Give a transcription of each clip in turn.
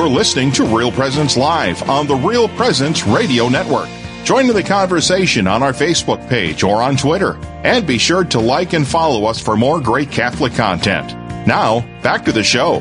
You're listening to Real Presence Live on the Real Presence Radio Network. Join in the conversation on our Facebook page or on Twitter. And be sure to like and follow us for more great Catholic content. Now, back to the show.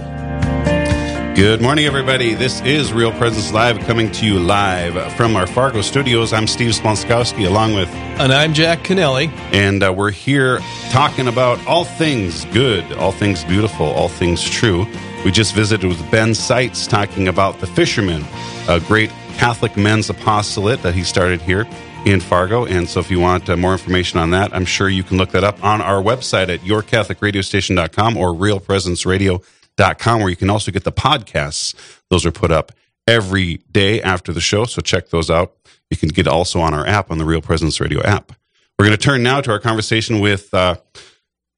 Good morning, everybody. This is Real Presence Live coming to you live from our Fargo studios. I'm Steve Splonskowski along with. And I'm Jack Kennelly. And uh, we're here talking about all things good, all things beautiful, all things true. We just visited with Ben Seitz talking about The Fisherman, a great Catholic men's apostolate that he started here in Fargo. And so if you want uh, more information on that, I'm sure you can look that up on our website at yourcatholicradiostation.com or realpresenceradio.com, where you can also get the podcasts. Those are put up every day after the show. So check those out. You can get also on our app, on the Real Presence Radio app. We're going to turn now to our conversation with, uh,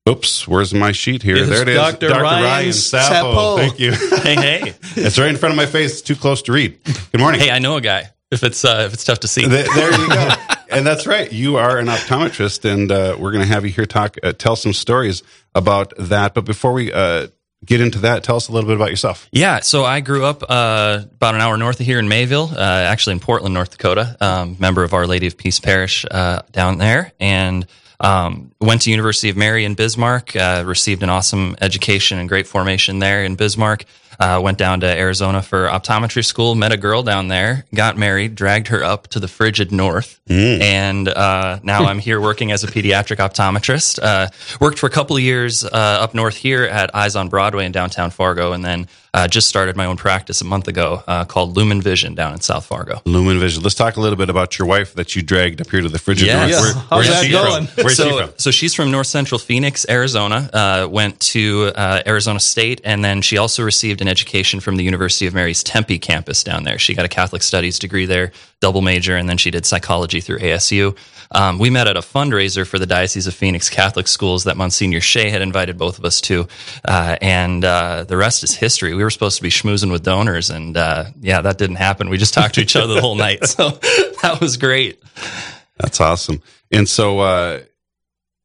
oops, where's my sheet here? Yes, there it is. Dr. Ryan Sappo. Thank you. Hey, hey. it's right in front of my face. It's too close to read. Good morning. Hey, I know a guy. If it's uh, if it's tough to see, Th- there you go. and that's right. You are an optometrist, and uh, we're going to have you here talk, uh, tell some stories about that. But before we uh, get into that, tell us a little bit about yourself. Yeah, so I grew up uh, about an hour north of here in Mayville, uh, actually in Portland, North Dakota. Um, member of Our Lady of Peace Parish uh, down there, and um, went to University of Mary in Bismarck. Uh, received an awesome education and great formation there in Bismarck. Uh, went down to Arizona for optometry school. Met a girl down there. Got married. Dragged her up to the frigid north, and uh, now I'm here working as a pediatric optometrist. Uh, worked for a couple of years uh, up north here at Eyes on Broadway in downtown Fargo, and then uh, just started my own practice a month ago uh, called Lumen Vision down in South Fargo. Lumen Vision. Let's talk a little bit about your wife that you dragged up here to the frigid Yes. north. Yeah. Where- How's where's that she going? From? Where's so, she from? so she's from North Central Phoenix, Arizona. Uh, went to uh, Arizona State, and then she also received an education from the University of Mary's Tempe campus down there. She got a Catholic Studies degree there, double major, and then she did psychology through ASU. Um, we met at a fundraiser for the Diocese of Phoenix Catholic Schools that Monsignor Shea had invited both of us to, uh, and uh, the rest is history. We were supposed to be schmoozing with donors, and uh, yeah, that didn't happen. We just talked to each other the whole night, so that was great. That's awesome. And so uh,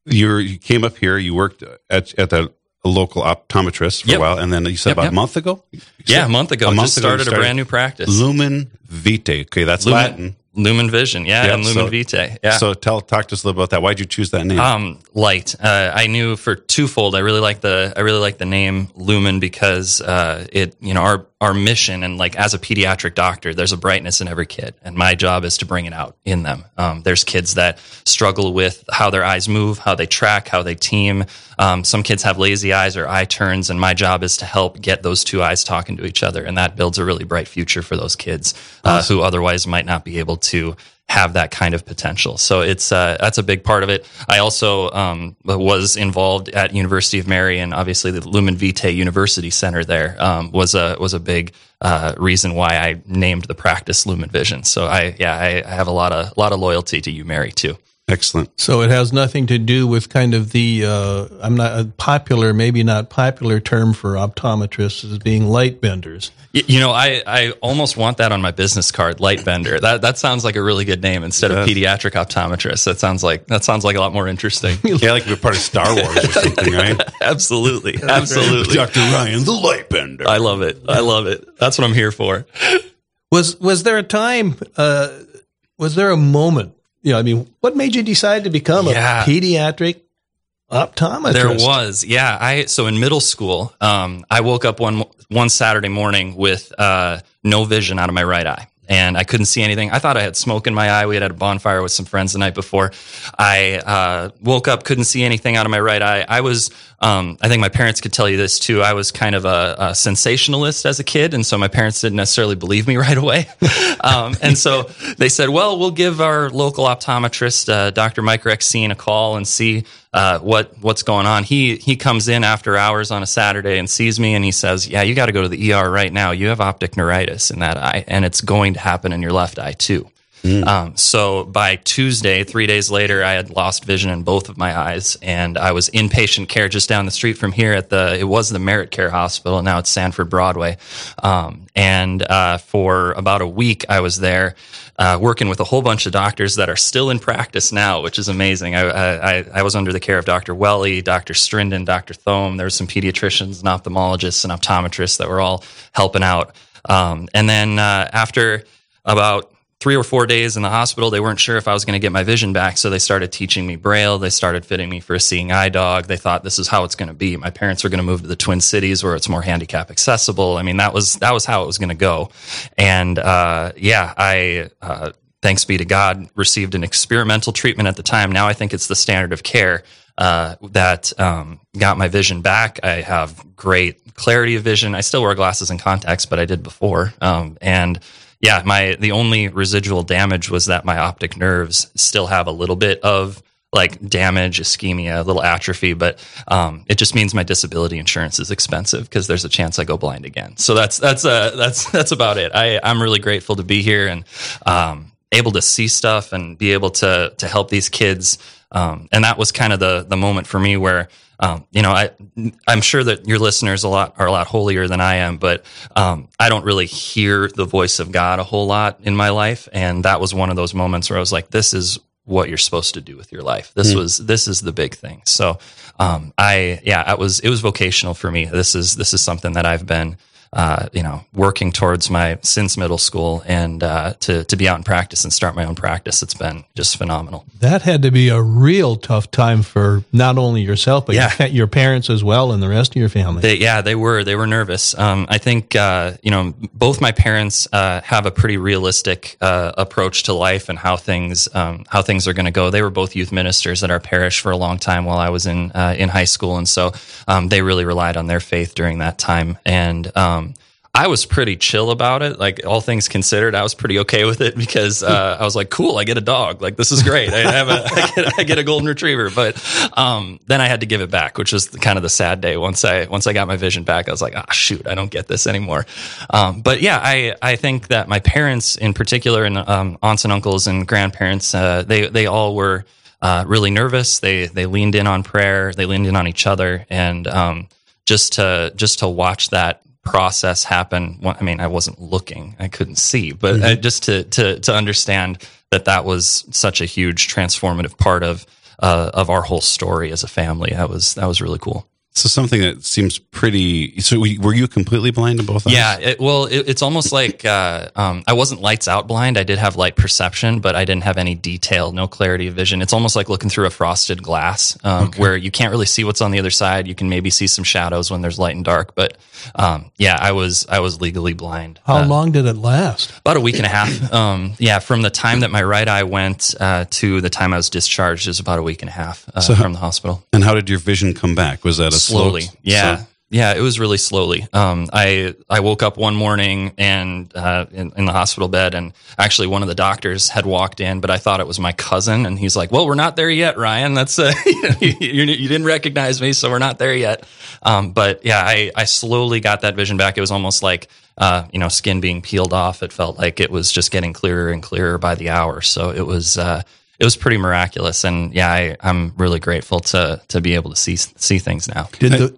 you're, you came up here. You worked at at the local optometrist for Yep. a while, and then you said Yep, about yep. a month ago. Yeah, a month ago. A month just ago you started, a brand new practice. Lumen Vitae. Okay, that's Lumen, Latin. Lumen Vision, yeah, Yep, and Lumen so- Vitae, yeah. So tell talk to us a little about that. Why'd you choose that name? um, light. Uh, I knew for twofold. I really like the I really like the name Lumen because uh, it you know our our mission and like as a pediatric doctor, there's a brightness in every kid, and my job is to bring it out in them. Um, there's kids that struggle with how their eyes move, how they track, how they team. Um, some kids have lazy eyes or eye turns, and my job is to help get those two eyes talking to each other, and that builds a really bright future for those kids uh, who otherwise might not be able to have that kind of potential. So it's uh, that's a big part of it. I also um, was involved at University of Mary, and obviously the Lumen Vitae University Center there um, was a was a big uh, reason why I named the practice Lumen Vision. So I yeah I, I have a lot of lot of loyalty to you, Mary, too. Excellent. So it has nothing to do with kind of the uh, I'm not a popular, maybe not popular term for optometrists as being light benders. Y- You know, I, I almost want that on my business card, light bender. That that sounds like a really good name instead of pediatric optometrist. That sounds like that sounds like a lot more interesting. Yeah, like we're part of Star Wars or something, right? absolutely, absolutely. Dr. Ryan, the Lightbender. I love it. I love it. That's what I'm here for. Was was there a time? Uh, was there a moment? You know, I mean, what made you decide to become Yeah. a pediatric optometrist? There was, yeah. I so in middle school, um, I woke up one one Saturday morning with uh, no vision out of my right eye. And I couldn't see anything. I thought I had smoke in my eye. We had had a bonfire with some friends the night before. I uh, woke up, couldn't see anything out of my right eye. I was, um, I think my parents could tell you this too. I was kind of a, a sensationalist as a kid, and so my parents didn't necessarily believe me right away. um, and so they said, "Well, we'll give our local optometrist, uh, Dr. Mike Rexine, a call and see uh, what what's going on." He he comes in after hours on a Saturday and sees me, and he says, "Yeah, you got to go to the ER right now. You have optic neuritis in that eye, and it's going to happen in your left eye too." Um, so by Tuesday, three days later, I had lost vision in both of my eyes, and I was in patient care just down the street from here at the. It was the Merit Care Hospital. Now it's Sanford Broadway, um, and uh, for about a week, I was there. Uh, working with a whole bunch of doctors that are still in practice now, which is amazing. I, I, I was under the care of Dr. Welly, Dr. Strinden, Dr. Thome. There were some pediatricians and ophthalmologists and optometrists that were all helping out. Um, and then uh, after about three or four days in the hospital, they weren't sure if I was going to get my vision back. So they started teaching me Braille. They started fitting me for a seeing eye dog. They thought this is how it's going to be. My parents were going to move to the Twin Cities where it's more handicap accessible. I mean, that was that was how it was going to go. And uh, yeah, I. Uh, thanks be to God, received an experimental treatment at the time. Now I think it's the standard of care uh, that um, got my vision back. I have great clarity of vision. I still wear glasses and contacts, but I did before. Um, and yeah, my the only residual damage was that my optic nerves still have a little bit of like damage, ischemia, a little atrophy, but um, it just means my disability insurance is expensive because there's a chance I go blind again. So that's that's uh, that's that's about it. I I'm really grateful to be here and um, able to see stuff and be able to to help these kids. Um, and that was kind of the the moment for me where um, you know, I I'm sure that your listeners a lot are a lot holier than I am, but um, I don't really hear the voice of God a whole lot in my life, and that was one of those moments where I was like, "This is what you're supposed to do with your life. This mm. was this is the big thing." So, um, I yeah, it was it was vocational for me. This is this is something that I've been uh, you know, working towards my since middle school and uh, to to be out in practice and start my own practice. It's been just phenomenal. That had to be a real tough time for not only yourself but yeah. your, your, parents as well and the rest of your family. They, yeah, they were they were nervous. Um, I think uh, you know both my parents uh, have a pretty realistic uh, approach to life and how things um, how things are going to go. They were both youth ministers at our parish for a long time while I was in in high school, and so um, they really relied on their faith during that time and. Um, I was pretty chill about it. Like all things considered, I was pretty okay with it because uh, I was like, "Cool, I get a dog. Like this is great. I have a, I get, I get a golden retriever." But um, then I had to give it back, which was kind of the sad day. Once I once I got my vision back, I was like, "Ah, shoot, I don't get this anymore." Um, but yeah, I I think that my parents, in particular, and um, aunts and uncles and grandparents, uh, they they all were uh, really nervous. They they leaned in on prayer. They leaned in on each other, and um, just to just to watch that process happen. I mean, I wasn't looking, I couldn't see, but mm-hmm. Uh, just to, to, to understand that that was such a huge transformative part of, uh, of our whole story as a family. That was, that was really cool. So something that seems pretty. So were you completely blind in both eyes? Yeah. It, well, it, it's almost like uh, um, I wasn't lights out blind. I did have light perception, but I didn't have any detail, no clarity of vision. It's almost like looking through a frosted glass, um, okay. where you can't really see what's on the other side. You can maybe see some shadows when there's light and dark, but um, yeah, I was I was legally blind. How uh, long did it last? About a week and a half. Um, yeah, from the time that my right eye went uh, to the time I was discharged is about a week and a half uh, so, from the hospital. And how did your vision come back? Was that a slowly. Yeah. So, yeah, it was really slowly. Um, I I woke up one morning and uh, in, in, the hospital bed, and actually one of the doctors had walked in, but I thought it was my cousin, and he's like, "Well, we're not there yet, Ryan. That's uh, you, you, you, didn't recognize me, so we're not there yet." Um, but yeah, I I slowly got that vision back. It was almost like uh, you know skin being peeled off. It felt like it was just getting clearer and clearer by the hour. So it was uh, it was pretty miraculous. And yeah, I, am really grateful to to be able to see see things now. Did the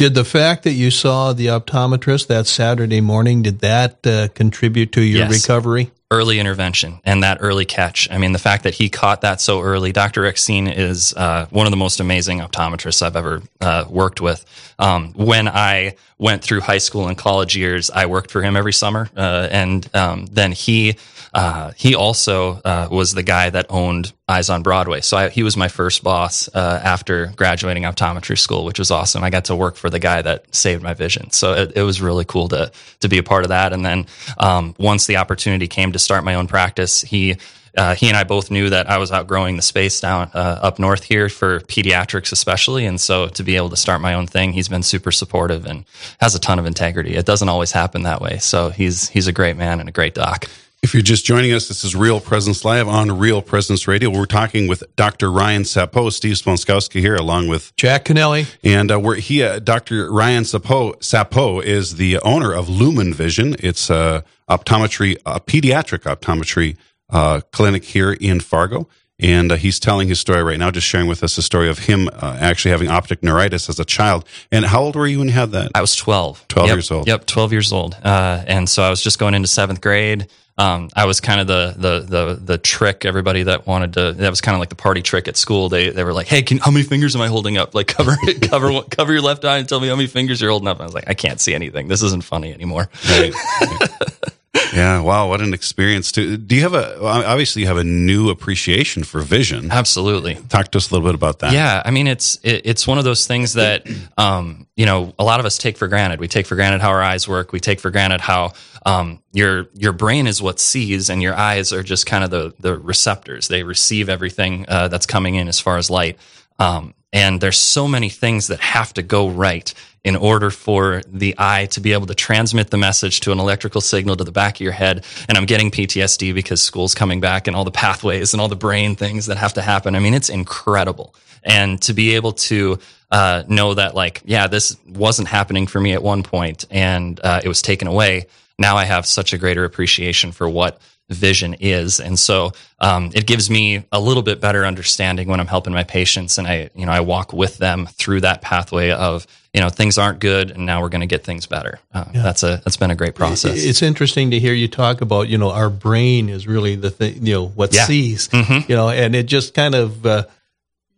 did the fact that you saw the optometrist that Saturday morning did that uh, contribute to your yes. recovery? Early intervention and that early catch. I mean, the fact that he caught that so early. Dr. Rexine is uh, one of the most amazing optometrists I've ever uh, worked with. Um, when I went through high school and college years, I worked for him every summer, uh, and um, then he uh, he also uh, was the guy that owned Eyes on Broadway. So I, he was my first boss uh, after graduating optometry school, which was awesome. I got to work for the guy that saved my vision. So it, it was really cool to to be a part of that. And then um, once the opportunity came to start my own practice, he uh, he and I both knew that I was outgrowing the space down uh, up north here for pediatrics, especially. And so to be able to start my own thing, he's been super supportive and has a ton of integrity. It doesn't always happen that way. So he's he's a great man and a great doc. If you're just joining us, this is Real Presence Live on Real Presence Radio. We're talking with Dr. Ryan Sappo, Steve Splonskowski here, along with Jack Kennelly. And uh, we're he, uh, Dr. Ryan Sappo, Sappo is the owner of Lumen Vision. It's a optometry, a pediatric optometry uh, clinic here in Fargo. And uh, he's telling his story right now, just sharing with us the story of him uh, actually having optic neuritis as a child. And how old were you when you had that? I was 12. 12 Yep. years old. Yep, 12 years old. Uh, and so I was just going into seventh grade. Um, I was kind of the, the the the trick. Everybody that wanted to that was kind of like the party trick at school. They they were like, "Hey, can, how many fingers am I holding up? Like cover cover cover your left eye and tell me how many fingers you're holding up." And I was like, "I can't see anything. This isn't funny anymore." Right. yeah. Wow. What an experience. To do you have a obviously you have a new appreciation for vision? Absolutely. Talk to us a little bit about that. Yeah, I mean it's it, it's one of those things that um, you know a lot of us take for granted. We take for granted how our eyes work. We take for granted how um, your your brain is what sees, and your eyes are just kind of the the receptors. They receive everything uh, that's coming in as far as light. Um, and there's so many things that have to go right in order for the eye to be able to transmit the message to an electrical signal to the back of your head. And I'm getting PTSD because school's coming back and all the pathways and all the brain things that have to happen. I mean, it's incredible. And to be able to uh, know that, like, yeah, this wasn't happening for me at one point and uh, it was taken away. Now I have such a greater appreciation for what vision is. And so um, it gives me a little bit better understanding when I'm helping my patients and I, you know, I walk with them through that pathway of, you know, things aren't good and now we're going to get things better. Uh, That's a, that's been a great process. It's interesting to hear you talk about, you know, our brain is really the thing, you know, what Yeah. sees, Mm-hmm. you know, and it just kind of, uh,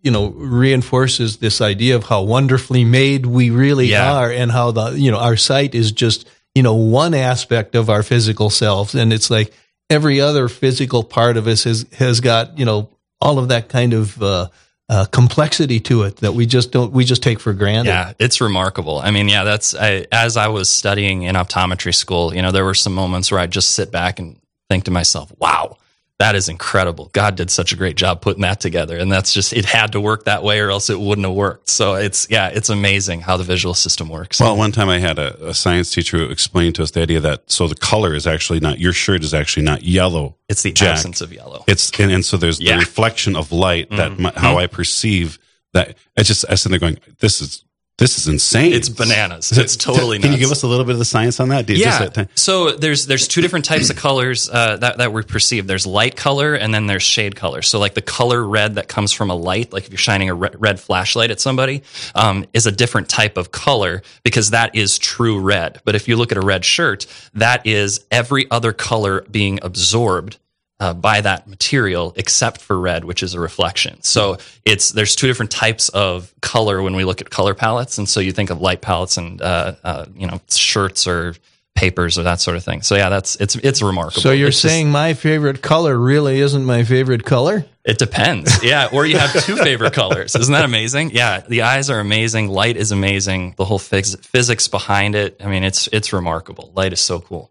you know, reinforces this idea of how wonderfully made we really Yeah. are and how the, you know, our sight is just, you know, one aspect of our physical selves. And it's like every other physical part of us has, has got, you know, all of that kind of, uh, uh, complexity to it that we just don't, we just take for granted. Yeah, it's remarkable. I mean, yeah, that's I, as I was studying in optometry school. You know, there were some moments where I'd just sit back and think to myself, "Wow, that is incredible. God did such a great job putting that together." And that's just it had to work that way, or else it wouldn't have worked. So it's yeah, it's amazing how the visual system works. Well, one time I had a, a science teacher who explained to us the idea that so the color is actually not your shirt is actually not yellow. it's the Jack. absence of yellow. It's and, and so there's Yeah. the reflection of light that mm-hmm. my, how mm-hmm. I perceive that. It's just I sit there going, this is this is insane. It's bananas. It's totally Can you give us a little bit of the science on that? Just yeah. that So there's there's two different types of colors uh, that that we perceive. There's light color and then there's shade color. So like the color red that comes from a light, like if you're shining a re- red flashlight at somebody, um, is a different type of color because that is true red. But if you look at a red shirt, that is every other color being absorbed uh, by that material except for red, which is a reflection. So it's there's two different types of color when we look at color palettes, and so you think of light palettes and uh, uh, you know shirts or papers or that sort of thing. So yeah, that's it's it's remarkable. So you're It's just- saying my favorite color really isn't my favorite color? it depends, yeah. Or you have two favorite colors. Isn't that amazing? Yeah, the eyes are amazing. Light is amazing. The whole phys- physics behind it. I mean, it's it's remarkable. Light is so cool.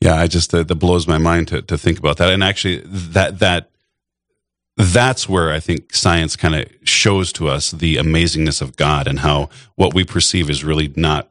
Yeah, I just that, that blows my mind to to think about that. And actually, that that that's where I think science kind of shows to us the amazingness of God and how what we perceive is really not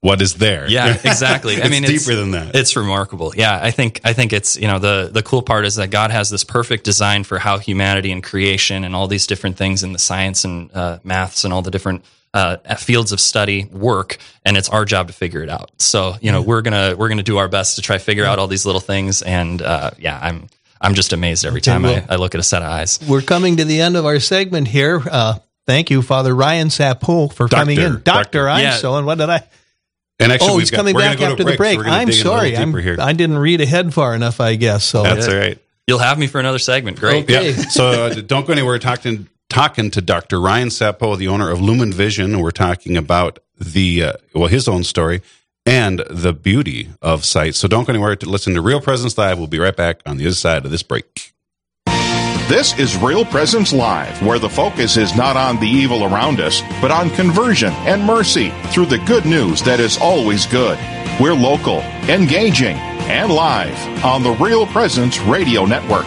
what is there. Yeah, exactly. I It's mean, it's deeper than that. It's remarkable. Yeah, I think I think it's you know the the cool part is that God has this perfect design for how humanity and creation and all these different things in the science and uh, maths and all the different uh, fields of study work, and it's our job to figure it out. So you know we're gonna we're gonna do our best to try to figure out all these little things, and uh, yeah, I'm I'm just amazed every time well- I, I look at a set of eyes. We're coming to the end of our segment here. Uh, thank you, Father Ryan Sapo, for coming in. Doctor. Doctor, I'm Yeah. so, and what did I? And actually, Oh, we've he's got- coming back go to after the break. we're I'm dig in a little sorry. I'm, here. I didn't read ahead far enough, I guess. So That's all right. You'll have me for another segment. Great. Okay. Yeah. So uh, don't go anywhere. We're talking talking to Dr. Ryan Sapo, the owner of Lumen Vision. We're talking about the uh, well, his own story and the beauty of sight. So don't go anywhere to listen to Real Presence Live. We'll be right back on the other side of this break. This is Real Presence Live, where the focus is not on the evil around us, but on conversion and mercy through the good news that is always good. We're local, engaging, and live on the Real Presence Radio Network.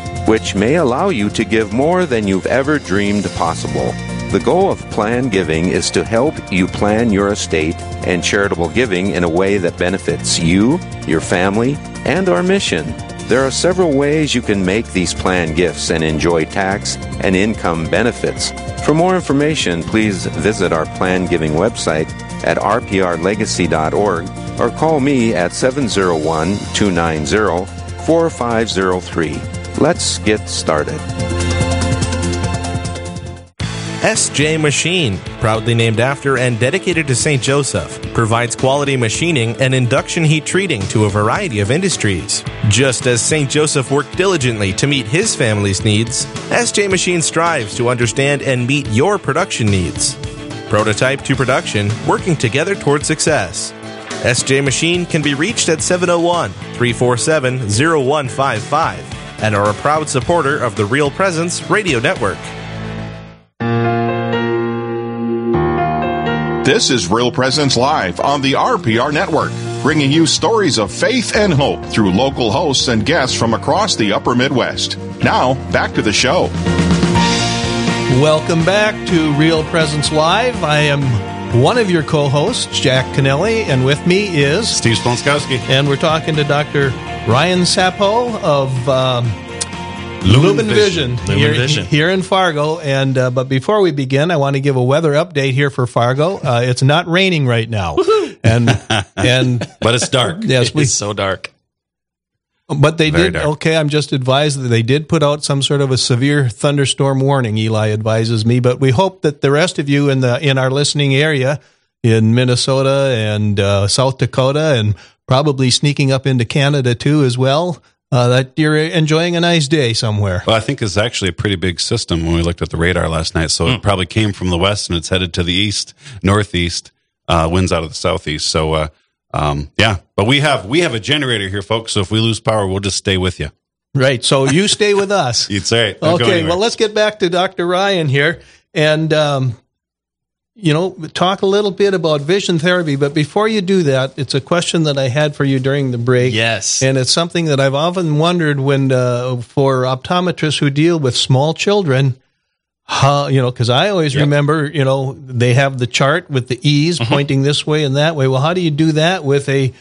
which may allow you to give more than you've ever dreamed possible. The goal of plan giving is to help you plan your estate and charitable giving in a way that benefits you, your family, and our mission. There are several ways you can make these plan gifts and enjoy tax and income benefits. For more information, please visit our plan giving website at rprlegacy.org or call me at 701 290 4503. Let's get started. SJ Machine, proudly named after and dedicated to St. Joseph, provides quality machining and induction heat treating to a variety of industries. Just as St. Joseph worked diligently to meet his family's needs, SJ Machine strives to understand and meet your production needs. Prototype to production, working together toward success. SJ Machine can be reached at 701 347 0155 and are a proud supporter of the Real Presence Radio Network. This is Real Presence Live on the RPR Network, bringing you stories of faith and hope through local hosts and guests from across the upper Midwest. Now, back to the show. Welcome back to Real Presence Live. I am one of your co hosts, Jack Kennelly, and with me is Steve Splonskowski. And we're talking to Dr. Ryan Sapo of. Um, Lumen Lumen Vision. Vision, Lumen here, Vision. here in Fargo. And uh, but before we begin, I want to give a weather update here for Fargo. Uh, it's not raining right now, and and But it's dark. yes, we It's so dark. But they Very did. dark. Okay, I'm just advised that they did put out some sort of a severe thunderstorm warning. Eli advises me, but we hope that the rest of you in the in our listening area in Minnesota and uh, South Dakota and probably sneaking up into Canada too as well. Uh, that you're enjoying a nice day somewhere. Well, I think it's actually a pretty big system when we looked at the radar last night. So it probably came from the west and it's headed to the east, northeast, uh, winds out of the southeast. So, uh, um, yeah, but we have, we have a generator here, folks. So if we lose power, we'll just stay with you. Right. So you stay with us. It's all right. Don't Okay, well, let's get back to Dr. Ryan here and, um, you know, talk a little bit about vision therapy. But before you do that, it's a question that I had for you during the break. Yes. And it's something that I've often wondered when, uh, for optometrists who deal with small children, how, you know, because I always Yep. remember, you know, they have the chart with the E's Mm-hmm. pointing this way and that way. Well, how do you do that with a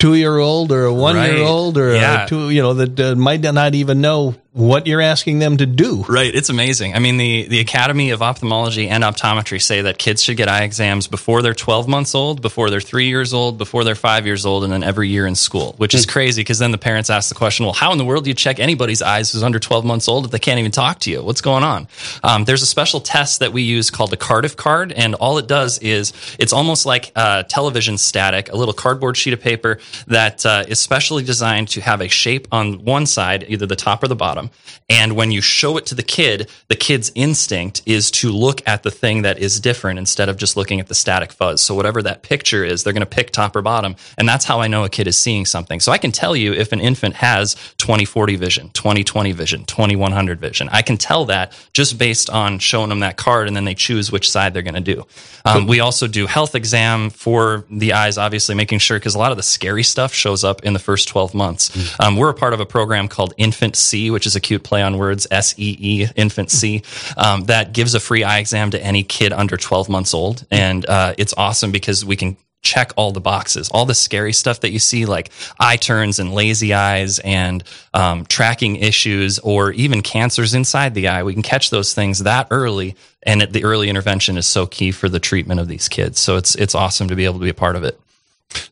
two year old or a one year old or Yeah. a two, you know, that uh, might not even know what you're asking them to do? Right, it's amazing. I mean, the the Academy of Ophthalmology and Optometry say that kids should get eye exams before they're 12 months old, before they're three years old, before they're five years old, and then every year in school. Which is crazy because then the parents ask the question, "Well, how in the world do you check anybody's eyes who's under 12 months old if they can't even talk to you? What's going on?" Um, there's a special test that we use called the Cardiff card, and all it does is it's almost like uh, television static, a little cardboard sheet of paper that uh, is specially designed to have a shape on one side, either the top or the bottom. And when you show it to the kid, the kid's instinct is to look at the thing that is different instead of just looking at the static fuzz. So whatever that picture is, they're going to pick top or bottom. And that's how I know a kid is seeing something. So I can tell you if an infant has 2040 vision, 2020 vision, 2100 vision. I can tell that just based on showing them that card and then they choose which side they're going to do. Um, we also do health exam for the eyes, obviously making sure because a lot of the scary stuff shows up in the first 12 months. Um, we're a part of a program called InfantSEE, which is a cute play on words, S E E, InfantSEE, um, that gives a free eye exam to any kid under 12 months old. And uh, it's awesome because we can check all the boxes, all the scary stuff that you see, like eye turns and lazy eyes and um, tracking issues, or even cancers inside the eye. We can catch those things that early, and the early intervention is so key for the treatment of these kids. So it's it's awesome to be able to be a part of it.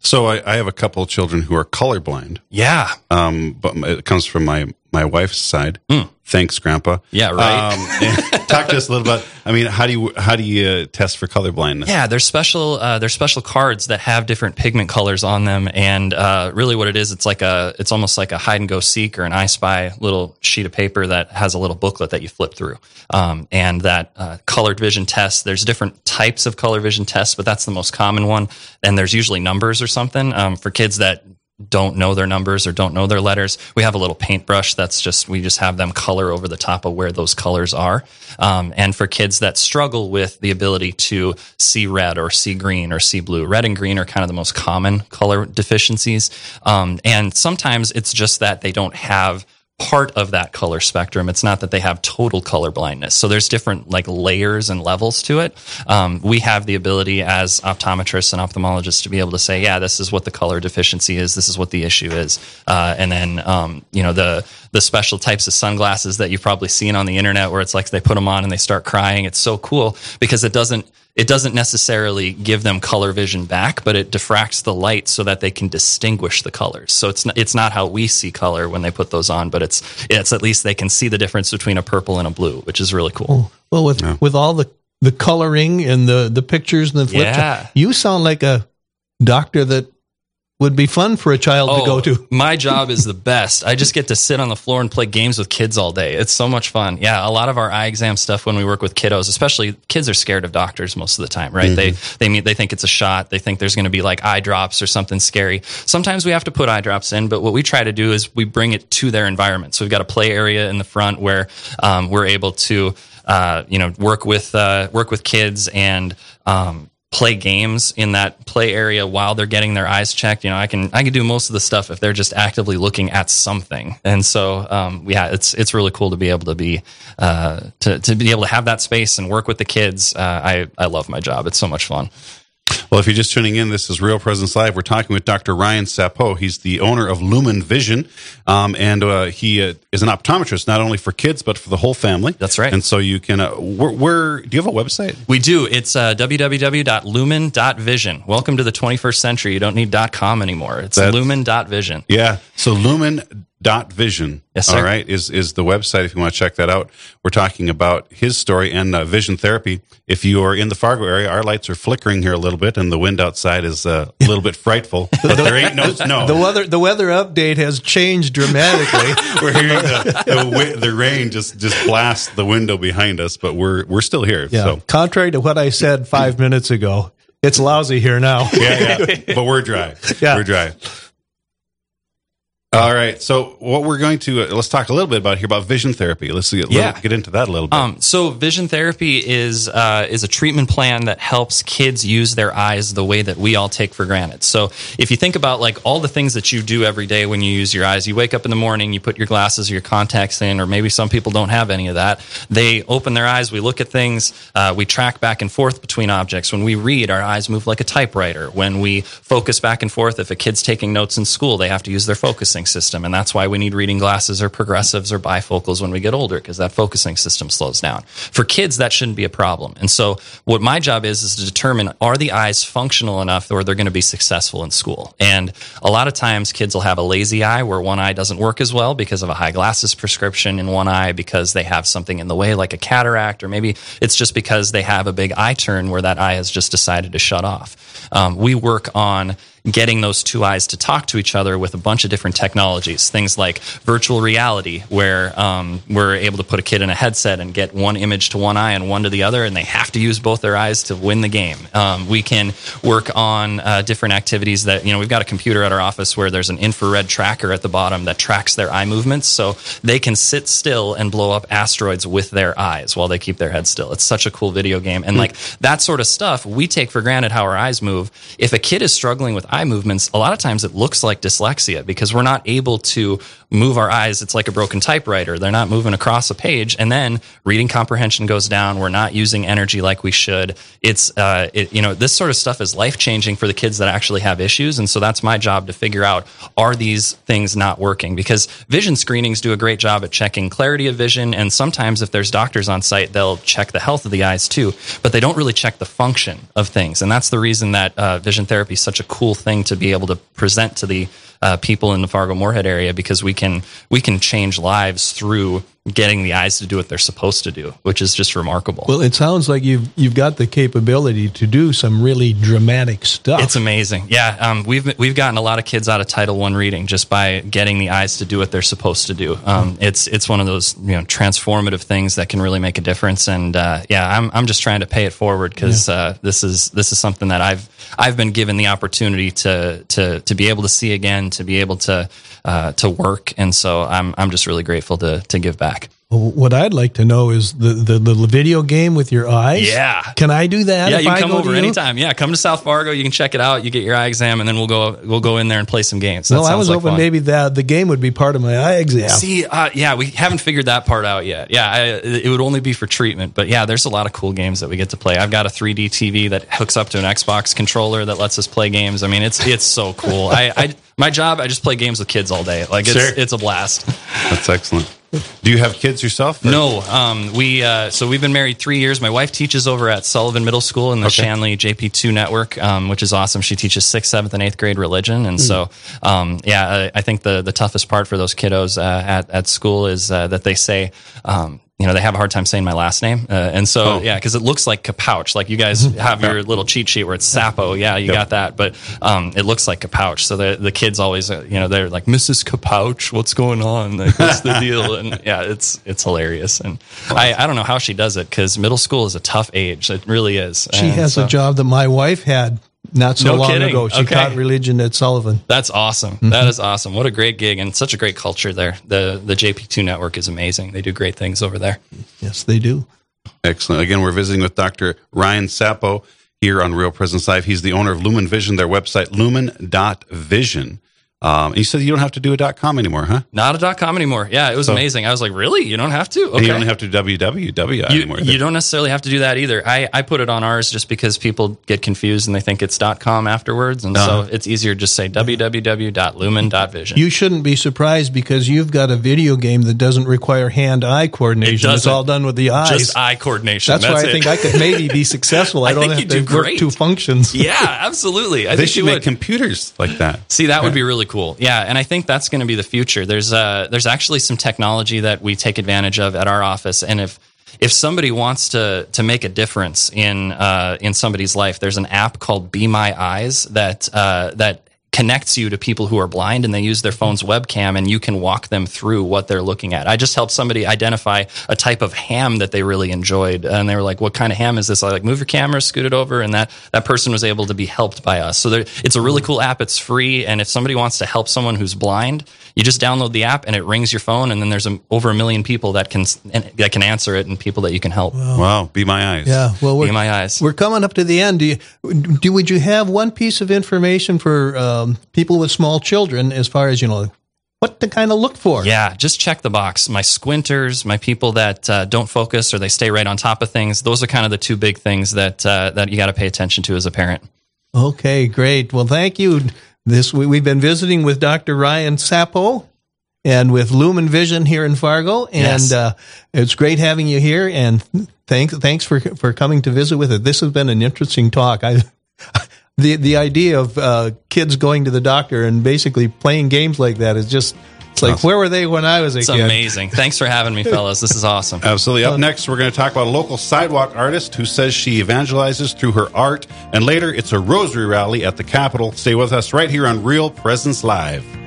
So I, I have a couple of children who are colorblind. Yeah, Um, but it comes from my my wife's side. Thanks, Grandpa. Yeah, right. Um, talk to us a little bit. I mean, how do you how do you uh, test for color blindness? Yeah, there's special uh, there's special cards that have different pigment colors on them, and uh, really what it is, it's like a it's almost like a hide and go seek or an I Spy little sheet of paper that has a little booklet that you flip through, um, and that uh, colored vision test. There's different types of color vision tests, but that's the most common one, and there's usually numbers or something um, for kids that don't know their numbers or don't know their letters, we have a little paintbrush that's just, we just have them color over the top of where those colors are. Um, and for kids that struggle with the ability to see red or see green or see blue, red and green are kind of the most common color deficiencies. Um, and sometimes it's just that they don't have part of that color spectrum. It's not that they have total color blindness. So there's different like layers and levels to it. Um, we have the ability as optometrists and ophthalmologists to be able to say, yeah, this is what the color deficiency is. This is what the issue is. Uh, and then, um, you know, the, the special types of sunglasses that you've probably seen on the internet where it's like they put them on and they start crying. It's so cool because it doesn't, it doesn't necessarily give them color vision back, but it diffracts the light so that they can distinguish the colors. So it's not, it's not how we see color when they put those on, but it's it's at least they can see the difference between a purple and a blue, which is really cool. Oh, well, with with all the the coloring and the the pictures and the flip Yeah. chart, you sound like a doctor that would be fun for a child to go to. Oh, my job is the best. I just get to sit on the floor and play games with kids all day. It's so much fun. Yeah, a lot of our eye exam stuff when we work with kiddos, especially kids are scared of doctors most of the time, right? They they meet, they think it's a shot. They think there's going to be like eye drops or something scary. Sometimes we have to put eye drops in, but what we try to do is we bring it to their environment. So we've got a play area in the front where um, we're able to uh, you know work with uh, work with kids and um, play games in that play area while they're getting their eyes checked. You know, I can I can do most of the stuff if they're just actively looking at something. And so, um, yeah, it's it's really cool to be able to be uh, to to be able to have that space and work with the kids. Uh, I I love my job. It's so much fun. Well, if you're just tuning in, this is Real Presence Live. We're talking with Dr. Ryan Sapo. He's the owner of Lumen Vision, um, and uh, he uh, is an optometrist not only for kids but for the whole family. That's right. And so you can. Uh, where, where do you have a website? We do. It's uh, www.lumen.vision. Welcome to the 21st century. You don't need .com anymore. It's That's- lumen.vision. Yeah. So Lumen dot vision Yes, sir. all right is is the website if you want to check that out we're talking about his story and uh, vision therapy if you are in the fargo area our lights are flickering here a little bit and the wind outside is uh, a little bit frightful but there ain't no snow The weather the weather update has changed dramatically. we're hearing the, the, the rain just just blast the window behind us but we're we're still here Yeah. so Contrary to what I said five minutes ago, it's lousy here now. yeah, yeah. But we're dry. Yeah. We're dry. All right. So what we're going to uh, let's talk a little bit about here about vision therapy. Let's get, Yeah. get into that a little bit. Um, so vision therapy is uh, is a treatment plan that helps kids use their eyes the way that we all take for granted. So if you think about like all the things that you do every day when you use your eyes, you wake up in the morning, you put your glasses or your contacts in, or maybe some people don't have any of that. They open their eyes, we look at things, uh, we track back and forth between objects. When we read, our eyes move like a typewriter. When we focus back and forth, if a kid's taking notes in school, they have to use their focusing system, and that's why we need reading glasses or progressives or bifocals when we get older because that focusing system slows down. For kids, that shouldn't be a problem. And so, what my job is is to determine are the eyes functional enough or they're going to be successful in school. And a lot of times, kids will have a lazy eye where one eye doesn't work as well because of a high glasses prescription in one eye because they have something in the way like a cataract, or maybe it's just because they have a big eye turn where that eye has just decided to shut off. Um, we work on getting those two eyes to talk to each other with a bunch of different technologies. Things like virtual reality, where um, we're able to put a kid in a headset and get one image to one eye and one to the other, and they have to use both their eyes to win the game. Um, we can work on uh, different activities that, you know, we've got a computer at our office where there's an infrared tracker at the bottom that tracks their eye movements. So they can sit still and blow up asteroids with their eyes while they keep their head still. It's such a cool video game. And like that sort of stuff, we take for granted how our eyes move. If a kid is struggling with eye movements, a lot of times it looks like dyslexia because we're not able to move our eyes. It's like a broken typewriter. They're not moving across a page. And then reading comprehension goes down. We're not using energy like we should. It's, uh, it, you know, this sort of stuff is life changing for the kids that actually have issues. And so that's my job to figure out are these things not working? Because vision screenings do a great job at checking clarity of vision. And sometimes if there's doctors on site, they'll check the health of the eyes too, but they don't really check the function of things. And that's the reason that uh, vision therapy is such a cool thing to be able to present to the uh, people in the Fargo Moorhead area because we can we can change lives through getting the eyes to do what they're supposed to do, which is just remarkable. Well, it sounds like you've you've got the capability to do some really dramatic stuff. It's amazing. Yeah, um, we've we've gotten a lot of kids out of Title One reading just by getting the eyes to do what they're supposed to do. Um, it's it's one of those you know transformative things that can really make a difference. And uh, yeah, I'm I'm just trying to pay it forward because yeah. uh, this is this is something that I've I've been given the opportunity to to to be able to see again, to be able to uh, to work, and so I'm I'm just really grateful to to give back. What I'd like to know is the, the, the video game with your eyes. Yeah, can I do that? Yeah, you can come over anytime. Yeah, come to South Fargo. You can check it out. You get your eye exam, and then we'll go we'll go in there and play some games. That no, I was like hoping fun. maybe that the game would be part of my eye exam. See, uh, yeah, we haven't figured that part out yet. Yeah, I, it would only be for treatment, but yeah, there's a lot of cool games that we get to play. I've got a 3D TV that hooks up to an Xbox controller that lets us play games. I mean, it's it's so cool. I, I my job, I just play games with kids all day. Like it's sure. it's a blast. That's excellent. Do you have kids yourself? Or? No. Um, we uh, so we've been married three years. My wife teaches over at Sullivan Middle School in the okay. Shanley JP2 network, um, which is awesome. She teaches sixth, seventh, and eighth grade religion, and mm. so um, yeah, I, I, think the the toughest part for those kiddos uh, at at school is uh, that they say um, you know, they have a hard time saying my last name. Uh, and so, oh. yeah, because it looks like Kapouch. Like you guys have your little cheat sheet where it's Sapo. Yeah, you yep. got that. But um, it looks like Kapouch. So the, the kids always, uh, you know, they're like, Mrs. Kapouch, what's going on? Like, what's the deal? And yeah, it's it's hilarious. And I, I don't know how she does it because middle school is a tough age. It really is. She and has so, a job that my wife had not so no long kidding. ago. She okay. taught religion at Sullivan. That's awesome. Mm-hmm. That is awesome. What a great gig and such a great culture there. The the JP2 network is amazing. They do great things over there. Yes, they do. Excellent. Again, we're visiting with Dr. Ryan Sappo here on Real Presence Live. He's the owner of Lumen Vision, their website, lumen.vision. Um, and you said you don't have to do a dot .com anymore, huh? Not a dot .com anymore. Yeah, it was so, amazing. I was like, really? You don't have to? Okay. you don't have to www you, anymore. You don't necessarily have to do that either. I, I put it on ours just because people get confused and they think it's dot .com afterwards, and uh-huh. so it's easier to just say www.lumen.vision. You shouldn't be surprised because you've got a video game that doesn't require hand-eye coordination. It it's all done with the eyes. Just eye coordination. That's, That's why I think I could maybe be successful. I, I don't have to work great. two functions. Yeah, absolutely. I they should make would. computers like that. See, that yeah. would be really cool. Yeah, and I think that's going to be the future. There's uh, there's actually some technology that we take advantage of at our office, and if if somebody wants to to make a difference in uh, in somebody's life, there's an app called Be My Eyes that uh, that connects you to people who are blind and they use their phone's webcam and you can walk them through what they're looking at. I just helped somebody identify a type of ham that they really enjoyed and they were like, what kind of ham is this? I like move your camera, scoot it over. And that, that person was able to be helped by us. So there, it's a really cool app. It's free. And if somebody wants to help someone who's blind, you just download the app and it rings your phone and then there's a, over a million people that can, that can answer it and people that you can help. Wow. wow. Be my eyes. Yeah. Well, be my eyes. We're coming up to the end. Do you, do, would you have one piece of information for, uh, um, people with small children as far as you know what to kind of look for. Yeah, just check the box. My squinters, my people that uh, don't focus or they stay right on top of things. Those are kind of the two big things that uh, that you got to pay attention to as a parent. Okay, great. Well, thank you. This we've been visiting with Dr. Ryan Sappo and with Lumen Vision here in Fargo, and yes. uh, it's great having you here. And thanks thanks for for coming to visit with it. This has been an interesting talk. I the the idea of uh, kids going to the doctor and basically playing games like that is just it's like awesome. where were they when I was a it's kid? amazing. Thanks for having me, fellas. This is awesome. Absolutely. Up next, we're going to talk about a local sidewalk artist who says she evangelizes through her art, and later it's a rosary rally at the Capitol. Stay with us right here on Real Presence Live.